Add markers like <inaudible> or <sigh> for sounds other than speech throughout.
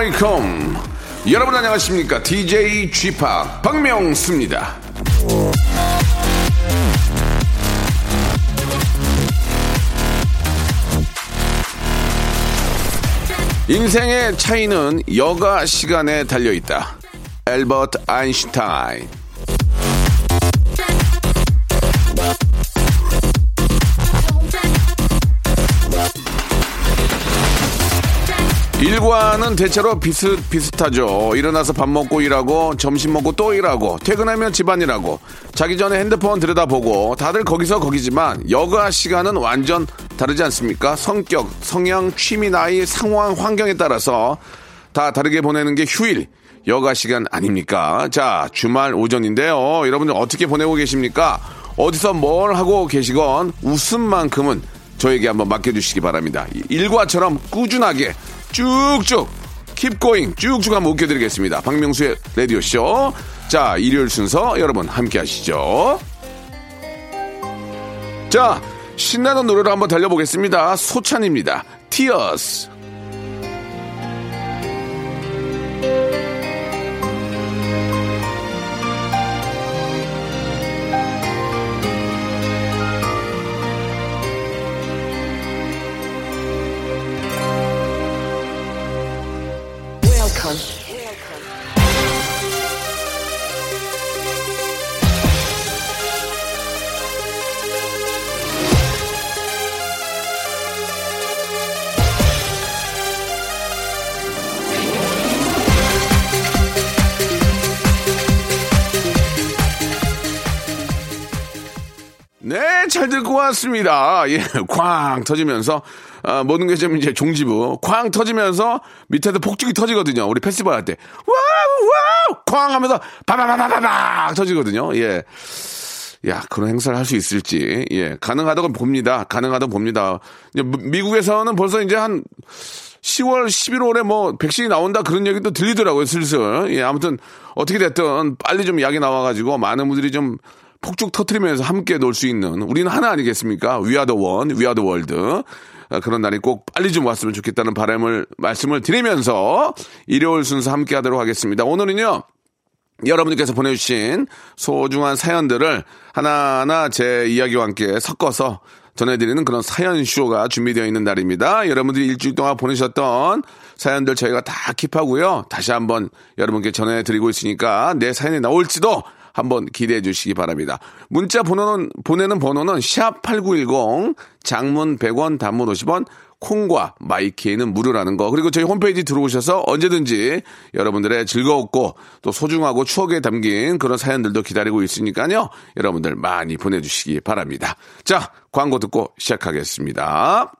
Wake up. 여러분 안녕하십니까? DJ G Park 박명수입니다. 인생의 차이는 여가 시간에 달려있다. 엘버트 아인슈타인 일과는 대체로 비슷비슷하죠. 일어나서 밥 먹고 일하고, 점심 먹고 또 일하고, 퇴근하면 집안일하고, 자기 전에 핸드폰 들여다보고, 다들 거기서 거기지만, 여가 시간은 완전 다르지 않습니까? 성격, 성향, 취미, 나이, 상황, 환경에 따라서 다 다르게 보내는 게 휴일, 여가 시간 아닙니까? 자, 주말 오전인데요. 여러분들 어떻게 보내고 계십니까? 어디서 뭘 하고 계시건 웃음만큼은 저에게 한번 맡겨주시기 바랍니다. 일과처럼 꾸준하게 쭉쭉 킵 고잉 쭉쭉 한번 웃겨드리겠습니다. 박명수의 라디오쇼. 자, 일요일 순서 여러분 함께 하시죠. 자, 신나는 노래로 한번 달려보겠습니다. 소찬입니다. 티 잘 듣고 왔습니다. 예, 쾅 터지면서, 아, 모든 게좀 이제 종지부, 쾅 터지면서 밑에서 폭죽이 터지거든요. 우리 페스티벌 할 때. wow, wow! 쾅 하면서 바바바바바박 터지거든요. 예. 야, 그런 행사를 할 수 있을지, 예, 가능하다고 봅니다. 가능하다고 봅니다. 이제 미- 미국에서는 벌써 이제 한 10월, 11월에 뭐 백신이 나온다 그런 얘기도 들리더라고요, 슬슬. 예, 아무튼 어떻게 됐든 빨리 좀 약이 나와가지고 많은 분들이 좀 폭죽 터트리면서 함께 놀 수 있는 우리는 하나 아니겠습니까? 위아더 원, 위아더 월드. 아, 그런 날이 꼭 빨리 좀 왔으면 좋겠다는 바람을 말씀을 드리면서 일요일 순서 함께 하도록 하겠습니다. 오늘은요. 여러분들께서 보내주신 소중한 사연들을 하나하나 제 이야기와 함께 섞어서 전해드리는 그런 사연쇼가 준비되어 있는 날입니다. 여러분들이 일주일 동안 보내셨던 사연들 저희가 다 킵하고요. 다시 한번 여러분께 전해드리고 있으니까 내 사연이 나올지도 한번 기대해 주시기 바랍니다. 문자 번호는, 보내는 번호는 샵8910 장문 100원 단문 50원 콩과 마이키에는 무료라는 거. 그리고 저희 홈페이지 들어오셔서 언제든지 여러분들의 즐거웠고 또 소중하고 추억에 담긴 그런 사연들도 기다리고 있으니까요. 여러분들 많이 보내주시기 바랍니다. 자, 광고 듣고 시작하겠습니다.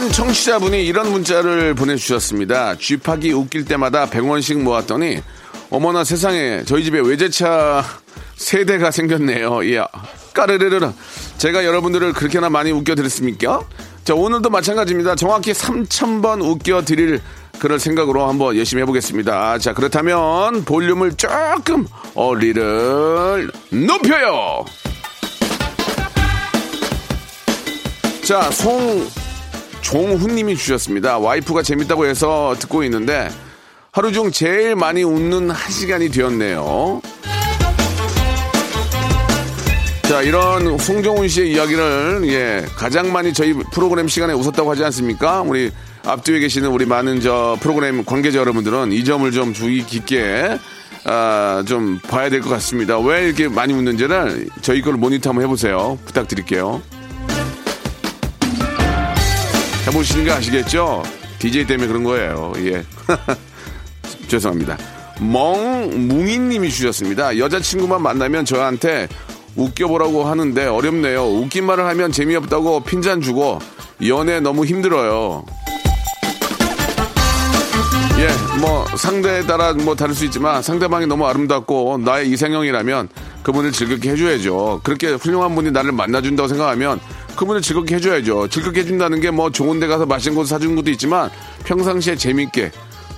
한 청취자분이 이런 문자를 보내주셨습니다. 쥐파기 웃길 때마다 100원씩 모았더니 어머나 세상에 저희 집에 외제차 세대가 생겼네요. 예. 까르르르. 제가 여러분들을 그렇게나 많이 웃겨드렸습니까? 자, 오늘도 마찬가지입니다. 정확히 3,000번 웃겨드릴 그럴 생각으로 한번 열심히 해보겠습니다. 자, 그렇다면 볼륨을 조금 어리를 높여요! 자, 송, 종훈님이 주셨습니다. 와이프가 재밌다고 해서 듣고 있는데 하루 중 제일 많이 웃는 한 시간이 되었네요. 자, 이런 송정훈 씨의 이야기를, 예, 가장 많이 저희 프로그램 시간에 웃었다고 하지 않습니까? 우리 앞뒤에 계시는 우리 많은 저 프로그램 관계자 여러분들은 이 점을 좀 주의 깊게, 아, 좀 봐야 될 것 같습니다. 왜 이렇게 많이 웃는지를 저희 걸 모니터 한번 해보세요. 부탁드릴게요. 해보시는 거 아시겠죠? DJ 때문에 그런 거예요. 예. <laughs> 죄송합니다. 멍뭉이님이 주셨습니다. 여자친구만 만나면 저한테 웃겨보라고 하는데 어렵네요. 웃긴 말을 하면 재미없다고 핀잔 주고 연애 너무 힘들어요. 예, 뭐 상대에 따라 뭐 다를 수 있지만 상대방이 너무 아름답고 나의 이상형이라면 그분을 즐겁게 해줘야죠. 그렇게 훌륭한 분이 나를 만나준다고 생각하면 그분을 즐겁게 해줘야죠. 즐겁게 해준다는 게 뭐 좋은 데 가서 맛있는 곳 사주는 것도 있지만 평상시에 재밌게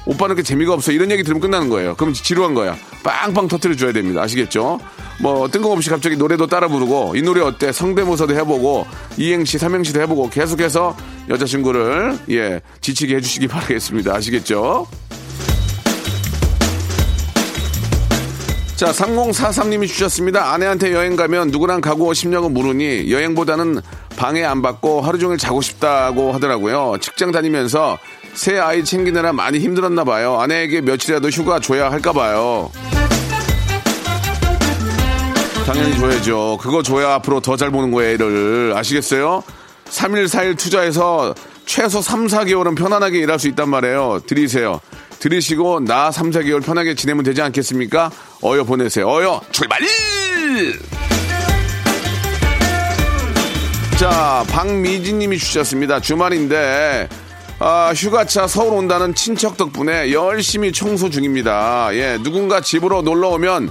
오빠는 그 재미가 없어 이런 얘기 들으면 끝나는 거예요. 그럼 지루한 거야. 빵빵 터트려 줘야 됩니다. 아시겠죠? 뭐 뜬금없이 갑자기 노래도 따라 부르고 이 노래 어때? 성대모사도 해보고 이행시 삼행시도 해보고 계속해서 여자친구를 예 지치게 해주시기 <laughs> 바라겠습니다. 아시겠죠? 자, 3043님이 주셨습니다. 아내한테 여행 가면 누구랑 가고 싶냐고 물으니 여행보다는 방해 안 받고 하루 종일 자고 싶다고 하더라고요. 직장 다니면서 새 아이 챙기느라 많이 힘들었나 봐요. 아내에게 며칠이라도 휴가 줘야 할까 봐요. 당연히 줘야죠. 그거 줘야 앞으로 더 잘 보는 거예요, 애를. 아시겠어요? 3일, 4일 투자해서 최소 3, 4개월은 편안하게 일할 수 있단 말이에요. 들이세요. 들이시고 나 3, 4개월 편하게 지내면 되지 않겠습니까? 어여 보내세요. 어여 출발! 자, 박미진 님이 주셨습니다. 주말인데 아, 휴가차 서울 온다는 친척 덕분에 열심히 청소 중입니다. 예, 누군가 집으로 놀러 오면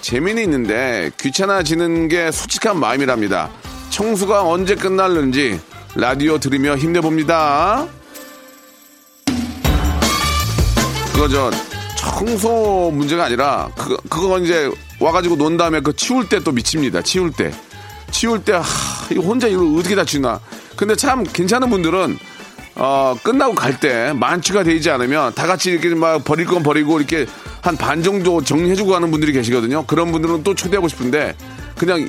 재미는 있는데 귀찮아지는 게 솔직한 마음이랍니다. 청소가 언제 끝날는지 라디오 들으며 힘내봅니다. 그거 저 청소 문제가 아니라 그 그거 이제 와가지고 논 다음에 그 치울 때 또 미칩니다. 치울 때 치울 때 하, 이거 혼자 이걸 어떻게 다 치나. 근데 참 괜찮은 분들은 어, 끝나고 갈 때 만취가 되지 않으면 다 같이 이렇게 막 버릴 건 버리고 이렇게 한 반 정도 정리해주고 가는 분들이 계시거든요. 그런 분들은 또 초대하고 싶은데 그냥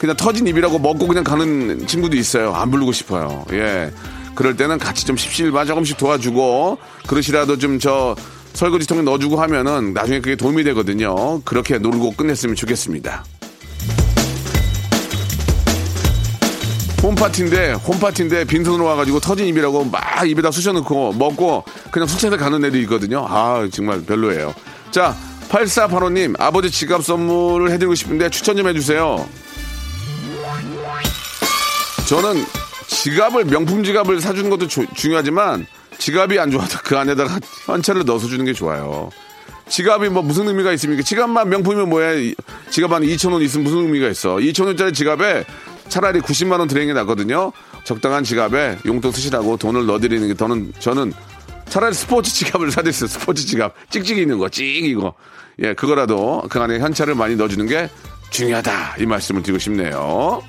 그냥 터진 입이라고 먹고 그냥 가는 친구도 있어요. 안 부르고 싶어요. 예. 그럴 때는 같이 좀 십시일반 조금씩 도와주고 그릇이라도 좀 저 설거지통에 넣어주고 하면은 나중에 그게 도움이 되거든요. 그렇게 놀고 끝냈으면 좋겠습니다. 홈파티인데 홈파티인데 빈손으로 와가지고 터진 입이라고 막 입에다 쑤셔넣고 먹고 그냥 술집에 가는 애들이 있거든요. 아 정말 별로예요. 자 8485님 아버지 지갑 선물을 해드리고 싶은데 추천 좀 해주세요. 저는 지갑을 명품 지갑을 사주는 것도 조- 중요하지만 지갑이 안 좋아도 그 안에다가 현찰을 넣어서 주는 게 좋아요. 지갑이 뭐 무슨 의미가 있습니까? 지갑만 명품이면 뭐야? 이- 지갑 한 2천 원 있으면 무슨 의미가 있어? 2천 원짜리 지갑에 차라리 90만 원 드리는 게 낫거든요. 적당한 지갑에 용돈 쓰시라고 돈을 넣어드리는 게 저는 저는 차라리 스포츠 지갑을 사드렸어요. 스포츠 지갑 찍찍이 있는 거, 찍 이거. 예, 그거라도 그 안에 현찰을 많이 넣어주는 게 중요하다 이 말씀을 드리고 싶네요.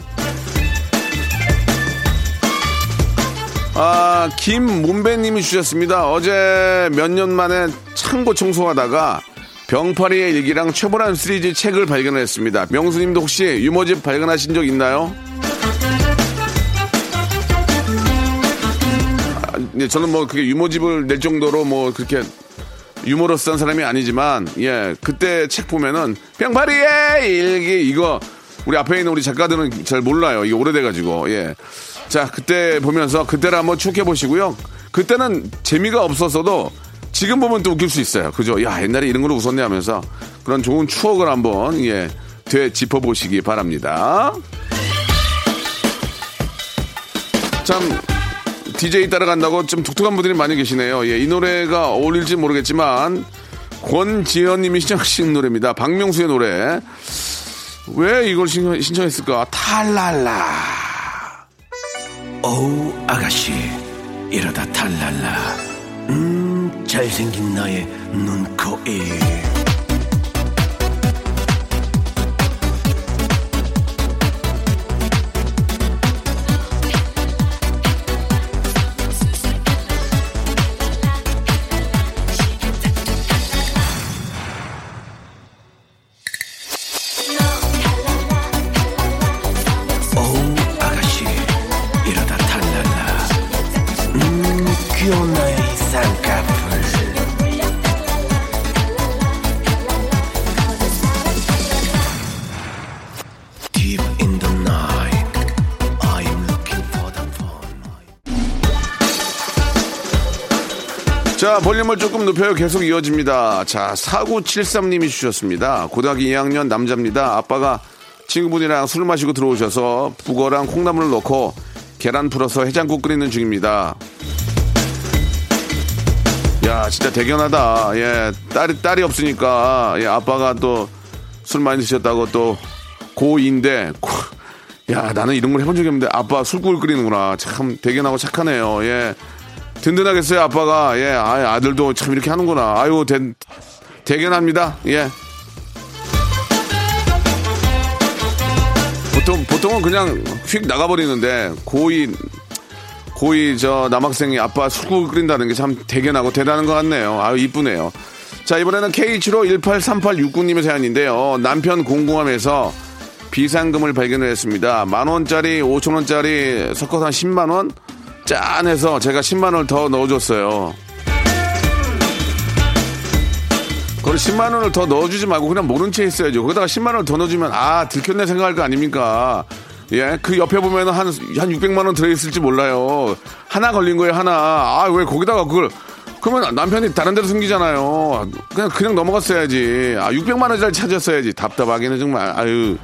아, 김문배님이 주셨습니다. 어제 몇 년 만에 창고 청소하다가 병파리의 일기랑 최보란 시리즈 책을 발견했습니다. 명수님도 혹시 유모집 발견하신 적 있나요? 아, 네, 저는 뭐 그게 유모집을 낼 정도로 뭐 그렇게 유머러스한 사람이 아니지만 예 그때 책 보면은 병파리의 일기 이거 우리 앞에 있는 우리 작가들은 잘 몰라요 이게 오래돼가지고 예 자 그때 보면서 그때를 한번 추억해 보시고요 그때는 재미가 없었어도 지금 보면 또 웃길 수 있어요 그죠 야 옛날에 이런 걸로 웃었네 하면서 그런 좋은 추억을 한번 예 되짚어 보시기 바랍니다 참 DJ 따라간다고 좀 독특한 분들이 많이 계시네요. 예, 이 노래가 어울릴지 모르겠지만 권지현님이 신청하신 노래입니다. 박명수의 노래. 왜 이걸 신청, 신청했을까? 탈랄라. 어우 아가씨. 이러다 탈랄라. 음 잘생긴 나의 눈코입 자, 볼륨을 조금 높여요. 계속 이어집니다. 자, 4973님이 주셨습니다. 고등학교 2학년 남자입니다. 아빠가 친구분이랑 술 마시고 들어오셔서 북어랑 콩나물을 넣고 계란 풀어서 해장국 끓이는 중입니다. 야, 진짜 대견하다. 예, 딸이, 딸이 없으니까, 예, 아빠가 또 술 많이 드셨다고 또 고2인데, 야, 나는 이런 걸 해본 적이 없는데 아빠 술국을 끓이는구나. 참 대견하고 착하네요. 예. 든든하겠어요, 아빠가. 예, 아, 아들도 참 이렇게 하는구나. 아유, 대, 대견합니다. 예. 보통, 보통은 그냥 휙 나가버리는데, 고이, 고이 저 남학생이 아빠 술국 끓인다는 게 참 대견하고 대단한 것 같네요. 아유, 이쁘네요. 자, 이번에는 K75183869님의 사연인데요. 남편 공공함에서 비상금을 발견을 했습니다. 만원짜리, 오천원짜리 섞어서 한 10만원? 짠해서 제가 10만 원을 더 넣어줬어요. 그걸 10만 원을 더 넣어주지 말고 그냥 모른 채 있어야죠. 거기다가 10만 원을 더 넣어주면, 아, 들켰네 생각할 거 아닙니까? 예, 그 옆에 보면은 한, 한 600만 원 들어있을지 몰라요. 하나 걸린 거예요, 하나. 아, 왜 거기다가 그걸, 그러면 남편이 다른 데로 숨기잖아요. 그냥, 그냥 넘어갔어야지. 아, 600만 원짜리 찾았어야지. 답답하기는 정말, 아유.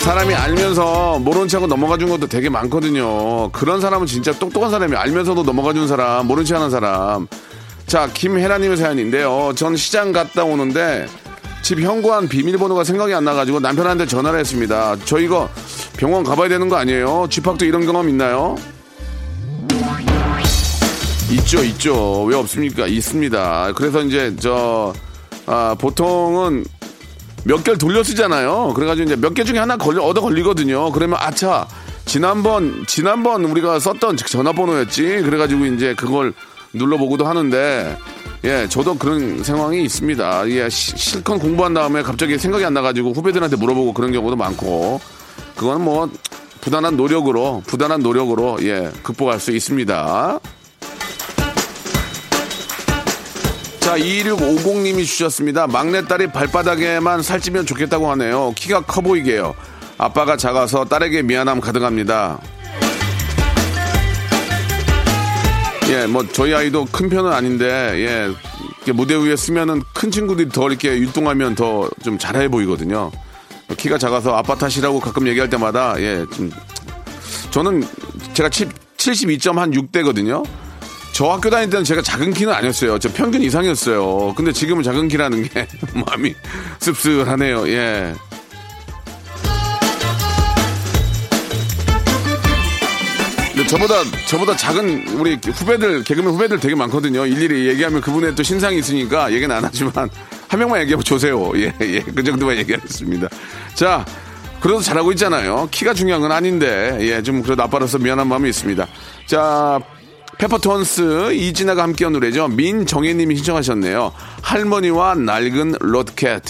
사람이 알면서 모른 척하고 넘어가 준 것도 되게 많거든요. 그런 사람은 진짜 똑똑한 사람이 알면서도 넘어가 준 사람, 모른 척 하는 사람. 자, 김혜라님의 사연인데요. 전 시장 갔다 오는데 집 현관 비밀번호가 생각이 안 나가지고 남편한테 전화를 했습니다. 저 이거 병원 가봐야 되는 거 아니에요? 집합도 이런 경험 있나요? 있죠, 있죠. 왜 없습니까? 있습니다. 그래서 이제 저 아, 보통은 몇 개를 돌려 쓰잖아요. 그래가지고 이제 몇 개 중에 하나 걸려 얻어 걸리거든요. 그러면 아차 지난번 지난번 우리가 썼던 전화번호였지. 그래가지고 이제 그걸 눌러보고도 하는데 예 저도 그런 상황이 있습니다. 예 시- 실컷 공부한 다음에 갑자기 생각이 안 나가지고 후배들한테 물어보고 그런 경우도 많고 그거는 뭐 부단한 노력으로 부단한 노력으로 예 극복할 수 있습니다. 자, 2650님이 주셨습니다. 막내딸이 발바닥에만 살찌면 좋겠다고 하네요. 키가 커 보이게요. 아빠가 작아서 딸에게 미안함 가득합니다. 예, 뭐, 저희 아이도 큰 편은 아닌데, 예, 무대 위에 쓰면은 큰 친구들이 더 이렇게 율동하면 더 좀 잘해 보이거든요. 키가 작아서 아빠 탓이라고 가끔 얘기할 때마다, 예, 좀, 저는 제가 72.6대거든요. 저 학교 다닐 때는 제가 작은 키는 아니었어요. 저 평균 이상이었어요. 근데 지금은 작은 키라는 게 <laughs> 마음이 씁쓸하네요. 예. 저보다 저보다 작은 우리 후배들 개그맨 후배들 되게 많거든요. 일일이 얘기하면 그분의 또 신상이 있으니까 얘기는 안 하지만 한 명만 얘기해 주세요. 예, 예. 그 정도만 얘기하겠습니다. 자, 그래도 잘하고 있잖아요. 키가 중요한 건 아닌데 예, 좀 그래도 아빠로서 미안한 마음이 있습니다. 자, 페퍼톤스 이진아가 함께한 노래죠. 민정혜님이 신청하셨네요. 할머니와 낡은 로드캣.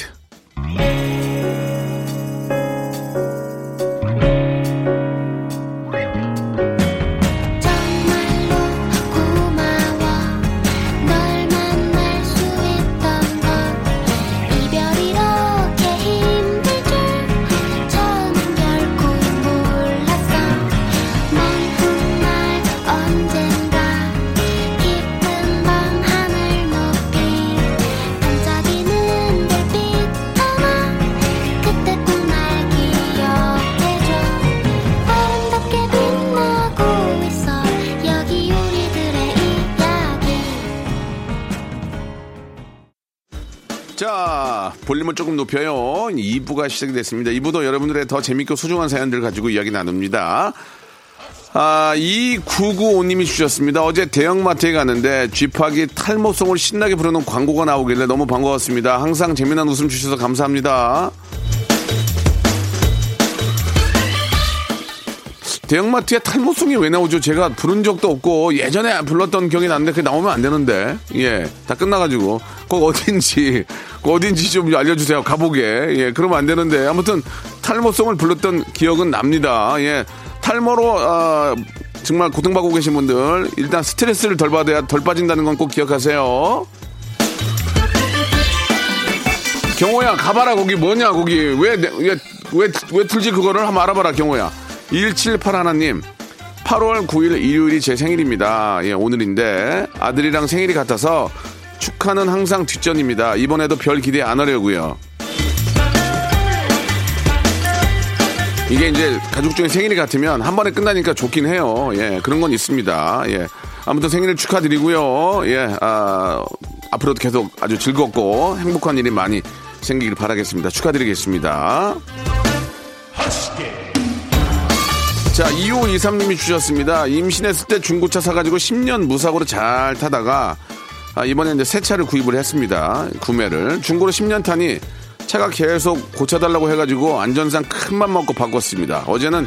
자, 볼륨을 조금 높여요. 2부가 시작이 됐습니다. 2부도 여러분들의 더 재밌고 소중한 사연들 가지고 이야기 나눕니다. 아, 2995님이 주셨습니다. 어제 대형마트에 갔는데 쥐파기 탈모송을 신나게 부르는 광고가 나오길래 너무 반가웠습니다. 항상 재미난 웃음 주셔서 감사합니다. 대형마트에 탈모송이 왜 나오죠? 제가 부른 적도 없고 예전에 불렀던 기억이 나는데 그게 나오면 안 되는데. 예 다 끝나가지고. 꼭 어딘지 꼭 어딘지 좀 알려주세요. 가보게. 예 그러면 안 되는데. 아무튼 탈모송을 불렀던 기억은 납니다. 예 탈모로 아, 정말 고통받고 계신 분들 일단 스트레스를 덜 받아야 덜 빠진다는 건 꼭 기억하세요. 경호야 가봐라. 거기 뭐냐 거기. 왜왜왜 왜, 왜 틀지? 그거를 한번 알아봐라 경호야 178 하나님 8월 9일 일요일이 제 생일입니다. 예 오늘인데 아들이랑 생일이 같아서 축하는 항상 뒷전입니다. 이번에도 별 기대 안 하려고요. 이게 이제 가족 중에 생일이 같으면 한 번에 끝나니까 좋긴 해요. 예 그런 건 있습니다. 예 아무튼 생일 축하드리고요. 예 아, 앞으로도 계속 아주 즐겁고 행복한 일이 많이 생기길 바라겠습니다. 축하드리겠습니다. 자, 2523님이 주셨습니다. 임신했을 때 중고차 사가지고 10년 무사고로 잘 타다가 아, 이번에 이제 새 차를 구입을 했습니다. 구매를. 중고로 10년 타니 차가 계속 고쳐달라고 해가지고 안전상 큰맘 먹고 바꿨습니다. 어제는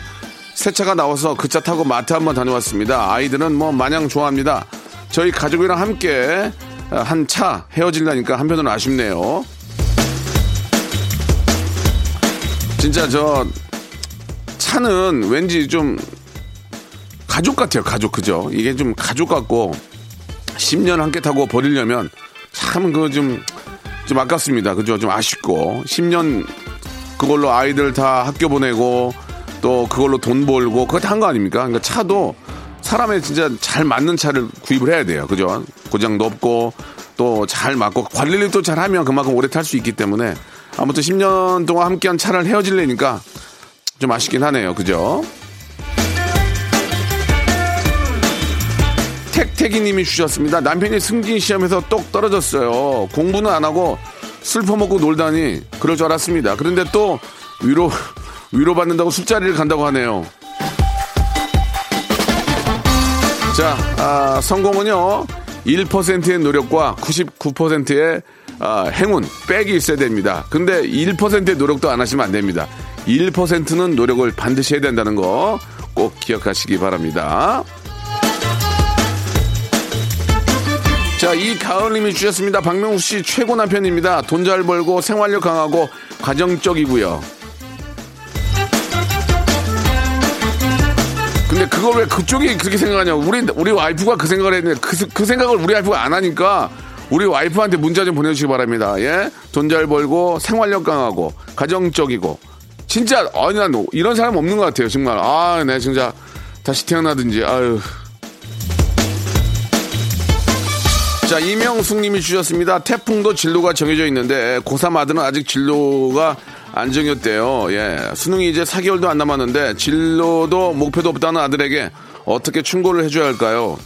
새 차가 나와서 그 차 타고 마트 한번 다녀왔습니다. 아이들은 뭐 마냥 좋아합니다. 저희 가족이랑 함께 한 차 헤어질라니까 한편으로 아쉽네요. 진짜 저 차는 왠지 좀 가족 같아요. 가족 그죠? 이게 좀 가족 같고 10년 함께 타고 버리려면 참 그거 좀좀 아깝습니다. 그죠? 좀 아쉽고 10년 그걸로 아이들 다 학교 보내고 또 그걸로 돈 벌고 그거 다 한 거 아닙니까? 그러니까 차도 사람에 진짜 잘 맞는 차를 구입을 해야 돼요. 그죠? 고장도 없고 또 잘 맞고 관리를 또 잘 하면 그만큼 오래 탈 수 있기 때문에 아무튼 10년 동안 함께한 차를 헤어질래니까 좀 아쉽긴 하네요. 그죠? 택택이님이 주셨습니다. 남편이 승진 시험에서 똑 떨어졌어요. 공부는 안 하고 술 퍼먹고 놀다니 그럴 줄 알았습니다. 그런데 또 위로 위로 받는다고 술자리를 간다고 하네요. 자, 아, 성공은요 1%의 노력과 99%의 아, 행운, 백이 있어야 됩니다. 근데 1%의 노력도 안 하시면 안 됩니다. 1%는 노력을 반드시 해야 된다는 거 꼭 기억하시기 바랍니다. 자, 이 가을님이 주셨습니다. 박명수 씨 최고 남편입니다. 돈 잘 벌고 생활력 강하고 가정적이고요. 근데 그걸 왜 그쪽이 그렇게 생각하냐고. 우리, 우리 와이프가 그 생각을 했는데 그, 그 생각을 우리 와이프가 안 하니까 우리 와이프한테 문자 좀 보내주시기 바랍니다. 예? 돈 잘 벌고 생활력 강하고 가정적이고 진짜 아니 난 이런 사람 없는 것 같아요 정말. 아 내 진짜. 다시 태어나든지 아유. 자 이명숙님이 주셨습니다. 태풍도 진로가 정해져 있는데 고3 아들은 아직 진로가 안 정했대요. 예. 수능이 이제 4개월도 안 남았는데 진로도 목표도 없다는 아들에게 어떻게 충고를 해줘야 할까요?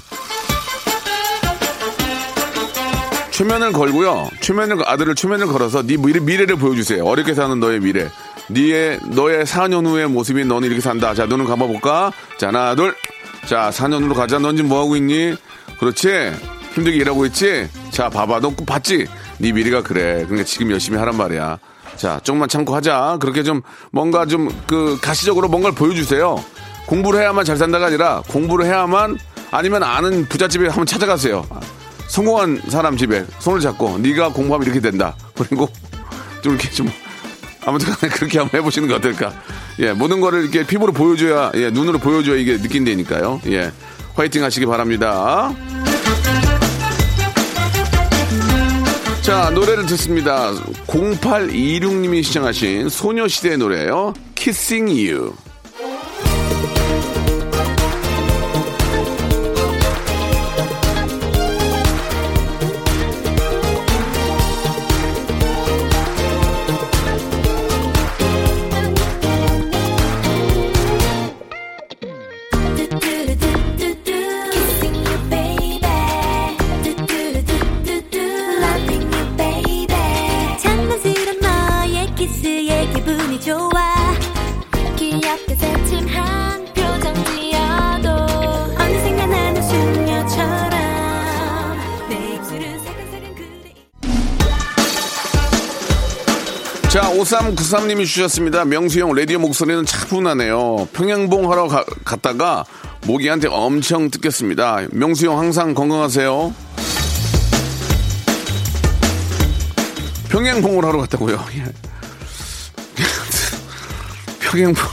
최면을 걸고요. 최면을 아들을 최면을 걸어서 네 미래, 미래를 보여주세요. 어렵게 사는 너의 미래. 네의 너의 4년 후의 모습이 너는 이렇게 산다. 자, 눈을 감아볼까? 자, 하나, 둘. 자, 4년 후로 가자. 넌 지금 뭐 하고 있니? 그렇지? 힘들게 일하고 있지? 자, 봐봐. 너 봤지? 네 미래가 그래. 그러니까 지금 열심히 하란 말이야. 자, 조금만 참고 하자. 그렇게 좀 뭔가 좀 그 가시적으로 뭔가를 보여주세요. 공부를 해야만 잘 산다가 아니라 공부를 해야만 아니면 아는 부잣집에 한번 찾아가세요. 성공한 사람 집에 손을 잡고 네가 공부하면 이렇게 된다. <laughs> 그리고 좀 이렇게 좀 아무튼 그렇게 한번 해보시는 게 어떨까. 예, 모든 거를 이렇게 피부로 보여줘야, 예, 눈으로 보여줘야 이게 느낀다니까요. 예, 화이팅 하시기 바랍니다. 자, 노래를 듣습니다. 0826님이 시청하신 소녀시대의 노래예요. Kissing You. 5393님이 주셨습니다. 명수형 라디오 목소리는 차분하네요. 평양봉 하러 가- 갔다가 모기한테 엄청 뜯겼습니다. 명수형 항상 건강하세요. 평양봉을 하러 갔다고요. <laughs> 예. <laughs> 평양봉.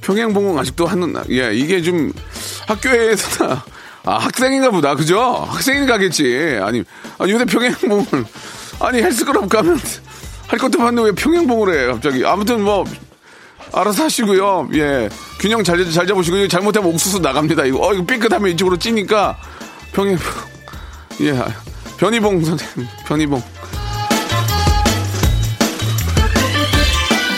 평양봉은 아직도 하는, 예, 이게 좀, 학교에서 아 학생인가 보다 그죠? 학생인 가겠지. 아니 아니 요새 평행봉을 아니 헬스클럽 가면 할 것도 많은데 왜 평행봉을 해 갑자기 아무튼 뭐 알아서 하시고요. 예. 균형 잘, 잘 잡으시고, 잘못하면 옥수수 나갑니다. 이거, 어, 이거 삐끗하면 이쪽으로 찌니까, 평행, <laughs> 예. 변희봉 선생님, 변희봉.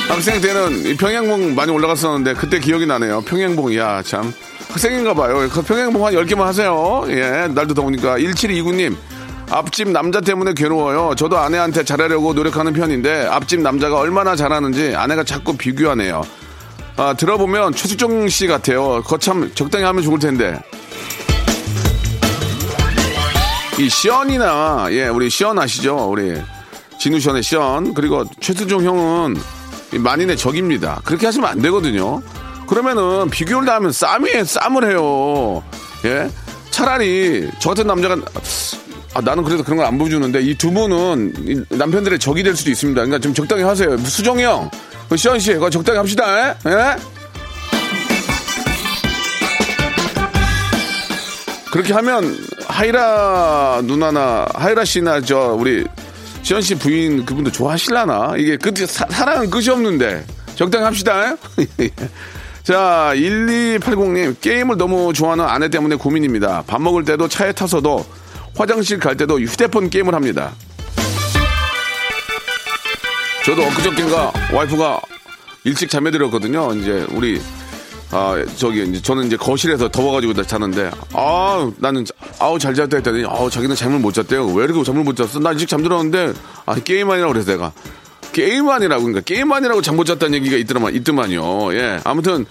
학생 때는 이 평행봉 많이 올라갔었는데, 그때 기억이 나네요. 평행봉, 야, 참. 학생인가 봐요. 그 평행봉 한 10개만 하세요. 예. 날도 더우니까. 1729님. 앞집 남자 때문에 괴로워요. 저도 아내한테 잘하려고 노력하는 편인데 앞집 남자가 얼마나 잘하는지 아내가 자꾸 비교하네요. 아, 들어보면 최수종 씨 같아요. 거참 적당히 하면 좋을 텐데. 이 시언이나 예 우리 시언 아시죠? 우리 진우 시언의 시언 그리고 최수종 형은 이 만인의 적입니다. 그렇게 하시면 안 되거든요. 그러면은 비교를 다 하면 쌈이에 쌈을 해요. 예 차라리 저 같은 남자가 아, 나는 그래도 그런 걸 안 보여주는데 이 두 분은 이 남편들의 적이 될 수도 있습니다. 그러니까 좀 적당히 하세요. 수정이 형, 그 시현 씨, 그거 적당히 합시다. 에? 예? 그렇게 하면 하이라 누나나 하이라 씨나 저 우리 시현 씨 부인 그분도 좋아하실라나? 이게 끝 사랑은 끝이 없는데 적당히 합시다. <laughs> 자, 1280님, 게임을 너무 좋아하는 아내 때문에 고민입니다. 밥 먹을 때도 차에 타서도 화장실 갈 때도 휴대폰 게임을 합니다. 저도 엊그저께인가 와이프가 일찍 잠에 들었거든요. 이제 우리 아 저기 이제 저는 이제 거실에서 더워가지고 자는데 아 나는 아우 잘 잤다 했더니 아우 자기는 잠을 못 잤대요. 왜 이렇게 잠을 못 잤어? 나 일찍 잠들었는데 아 게임하니라고 그래서 내가 게임하니라고 그러니까 게임하니라고 잠 못 잤다는 얘기가 있더만 있더만요. 예 아무튼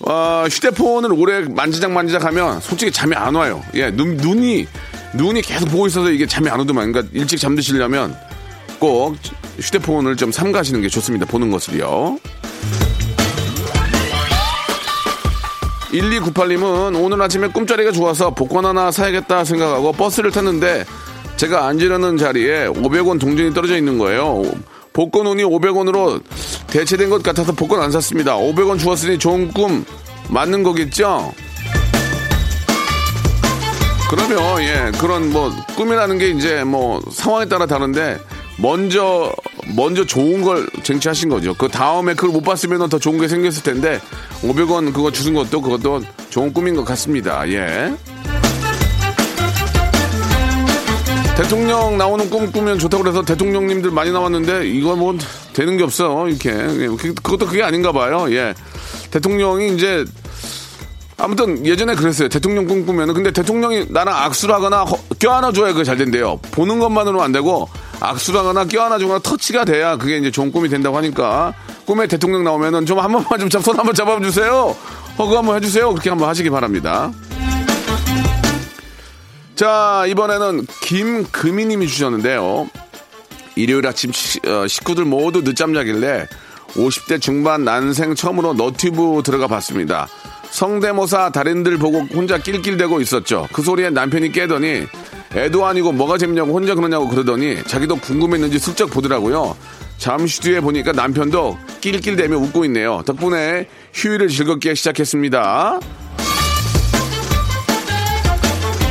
어, 휴대폰을 오래 만지작 만지작 하면 솔직히 잠이 안 와요. 예 눈, 눈이 눈이 계속 보고 있어서 이게 잠이 안 오더만. 그러니까 일찍 잠드시려면 꼭 휴대폰을 좀 삼가시는 게 좋습니다. 보는 것을요. 1298님은 오늘 아침에 꿈자리가 좋아서 복권 하나 사야겠다 생각하고 버스를 탔는데 제가 앉으려는 자리에 500원 동전이 떨어져 있는 거예요. 복권 운이 500원으로 대체된 것 같아서 복권 안 샀습니다. 500원 주었으니 좋은 꿈 맞는 거겠죠? 그러면 예 그런 뭐 꿈이라는 게 이제 뭐 상황에 따라 다른데 먼저 먼저 좋은 걸 쟁취하신 거죠. 그 다음에 그걸 못 봤으면 더 좋은 게 생겼을 텐데 500원 그거 주신 것도 그것도 좋은 꿈인 것 같습니다. 예. 대통령 나오는 꿈 꾸면 좋다고 그래서 대통령님들 많이 나왔는데 이거 뭐 되는 게 없어 이렇게 그것도 그게 아닌가 봐요. 예. 대통령이 이제 아무튼 예전에 그랬어요. 대통령 꿈꾸면 근데 대통령이 나랑 악수를 하거나 허, 껴안아줘야 그게 잘 된대요. 보는 것만으로는 안 되고 악수를 하거나 껴안아주거나 터치가 돼야 그게 이제 좋은 꿈이 된다고 하니까 꿈에 대통령 나오면은 좀 한 번만 좀손 한번 잡아주세요. 허그 한번 해주세요. 그렇게 한번 하시기 바랍니다. 자 이번에는 김금희님이 주셨는데요. 일요일 아침 시, 어, 식구들 모두 늦잠 자길래 50대 중반 난생 처음으로 너튜브 들어가 봤습니다. 성대모사 달인들 보고 혼자 낄낄대고 있었죠. 그 소리에 남편이 깨더니 애도 아니고 뭐가 재밌냐고 혼자 그러냐고 그러더니 자기도 궁금했는지 슬쩍 보더라고요. 잠시 뒤에 보니까 남편도 낄낄대며 웃고 있네요. 덕분에 휴일을 즐겁게 시작했습니다.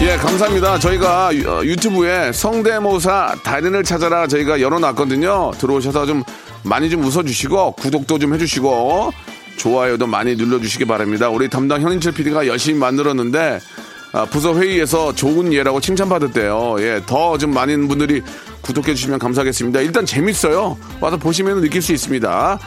예, 감사합니다. 저희가 유- 유튜브에 성대모사 달인을 찾아라 저희가 열어놨거든요. 들어오셔서 좀 많이 좀 웃어주시고 구독도 좀 해주시고 좋아요도 많이 눌러주시기 바랍니다. 우리 담당 현인철 PD가 열심히 만들었는데 아, 부서 회의에서 좋은 예라고 칭찬받았대요. 예, 더 좀 많은 분들이 구독해 주시면 감사하겠습니다. 일단 재밌어요. 와서 보시면 느낄 수 있습니다.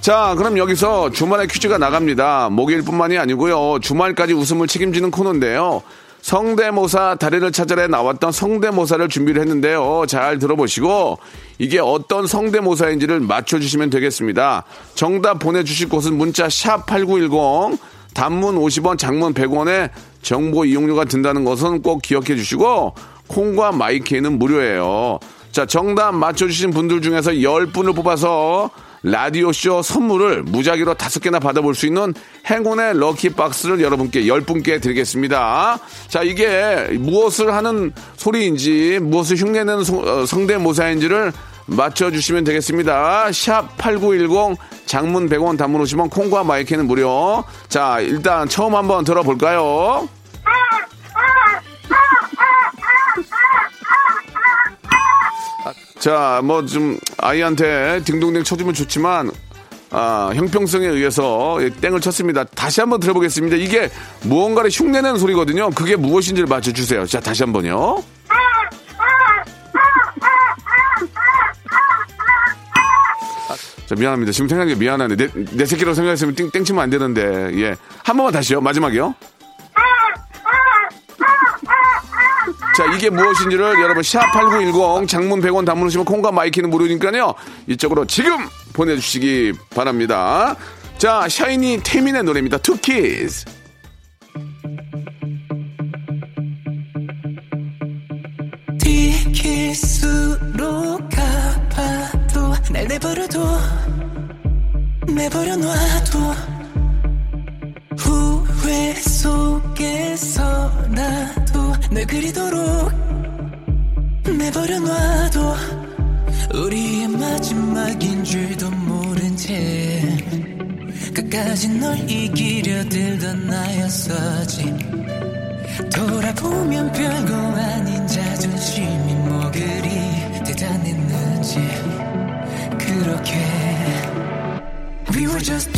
자, 그럼 여기서 주말에 퀴즈가 나갑니다. 목요일뿐만이 아니고요. 주말까지 웃음을 책임지는 코너인데요. 성대모사 달인을 찾아내 나왔던 성대모사를 준비를 했는데요. 잘 들어보시고 이게 어떤 성대모사인지를 맞춰주시면 되겠습니다. 정답 보내주실 곳은 문자 샵 8910 단문 50원 장문 100원에 정보 이용료가 든다는 것은 꼭 기억해 주시고 콩과 my K는 무료예요. 자 정답 맞춰주신 분들 중에서 10분을 뽑아서 라디오쇼 선물을 무작위로 다섯 개나 받아볼 수 있는 행운의 럭키박스를 여러분께 열 분께 드리겠습니다. 자, 이게 무엇을 하는 소리인지, 무엇을 흉내내는 소- 어, 성대모사인지를 맞춰주시면 되겠습니다. 샵 8910 장문 100원 단문 오시면 콩과 마이크는 무료. 자, 일단 처음 한번 들어볼까요? 자, 뭐 좀 아이한테 딩동댕 쳐주면 좋지만 아, 형평성에 의해서 땡을 쳤습니다. 다시 한번 들어보겠습니다. 이게 무언가를 흉내내는 소리거든요. 그게 무엇인지를 맞춰주세요. 자, 다시 한번요. 자, 미안합니다. 지금 생각이 미안한데, 내, 내 새끼라고 생각했으면 땡, 땡 치면 안 되는데, 예. 한 번만 다시요. 마지막이요. 자, 이게 무엇인지를 여러분, 샵8910 장문 100원 담으시면 콩과 my K는 무료니까요. 이쪽으로 지금 보내주시기 바랍니다. 자, 샤이니 태민의 노래입니다. 투키즈. 티키스로 갚아도 날 내버려둬 내버려 놔둬 그리도록 내버려 놔둬. 우리의 마지막인 줄도 모른 채 끝까지 널 이기려 들던 나였었지. 돌아보면 별거 아닌 자존심이 뭐 그리 대단했는지. 그렇게 We were just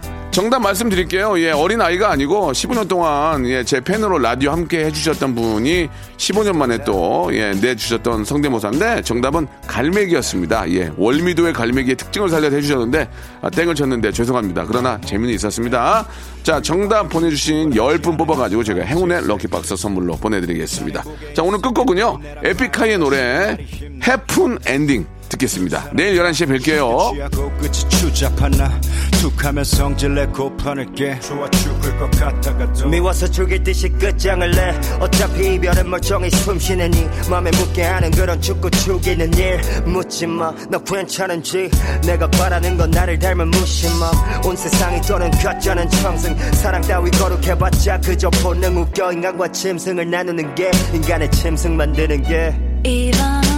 정답 말씀드릴게요. 예, 어린 아이가 아니고 15년 동안 예, 제 팬으로 라디오 함께 해주셨던 분이 15년 만에 또 예, 내주셨던 성대모사인데 정답은 갈매기였습니다. 예, 월미도의 갈매기의 특징을 살려 해주셨는데 아, 땡을 쳤는데 죄송합니다. 그러나 재미는 있었습니다. 자, 정답 보내주신 10분 뽑아가지고 제가 행운의 lucky box 선물로 보내드리겠습니다. 자, 오늘 끝곡은요. 에픽하이의 노래 헤픈 엔딩. 듣겠습니다. 내일 11시에 뵐게요. 미워서 죽일 듯이 끝장을 내. 어차피 이별은 멀쩡히 숨쉬는 이 맘에 묻게 하는 그런 죽고 죽이는 일. 묻지마 너 괜찮은지? 내가 바라는 건 나를 닮은 무심함 온 세상이 또는 가짜는 청승. 사랑 따위 거룩해봤자 그저 본능 웃겨. 인간과 짐승을 나누는 게 인간의 짐승 만드는 게. 이번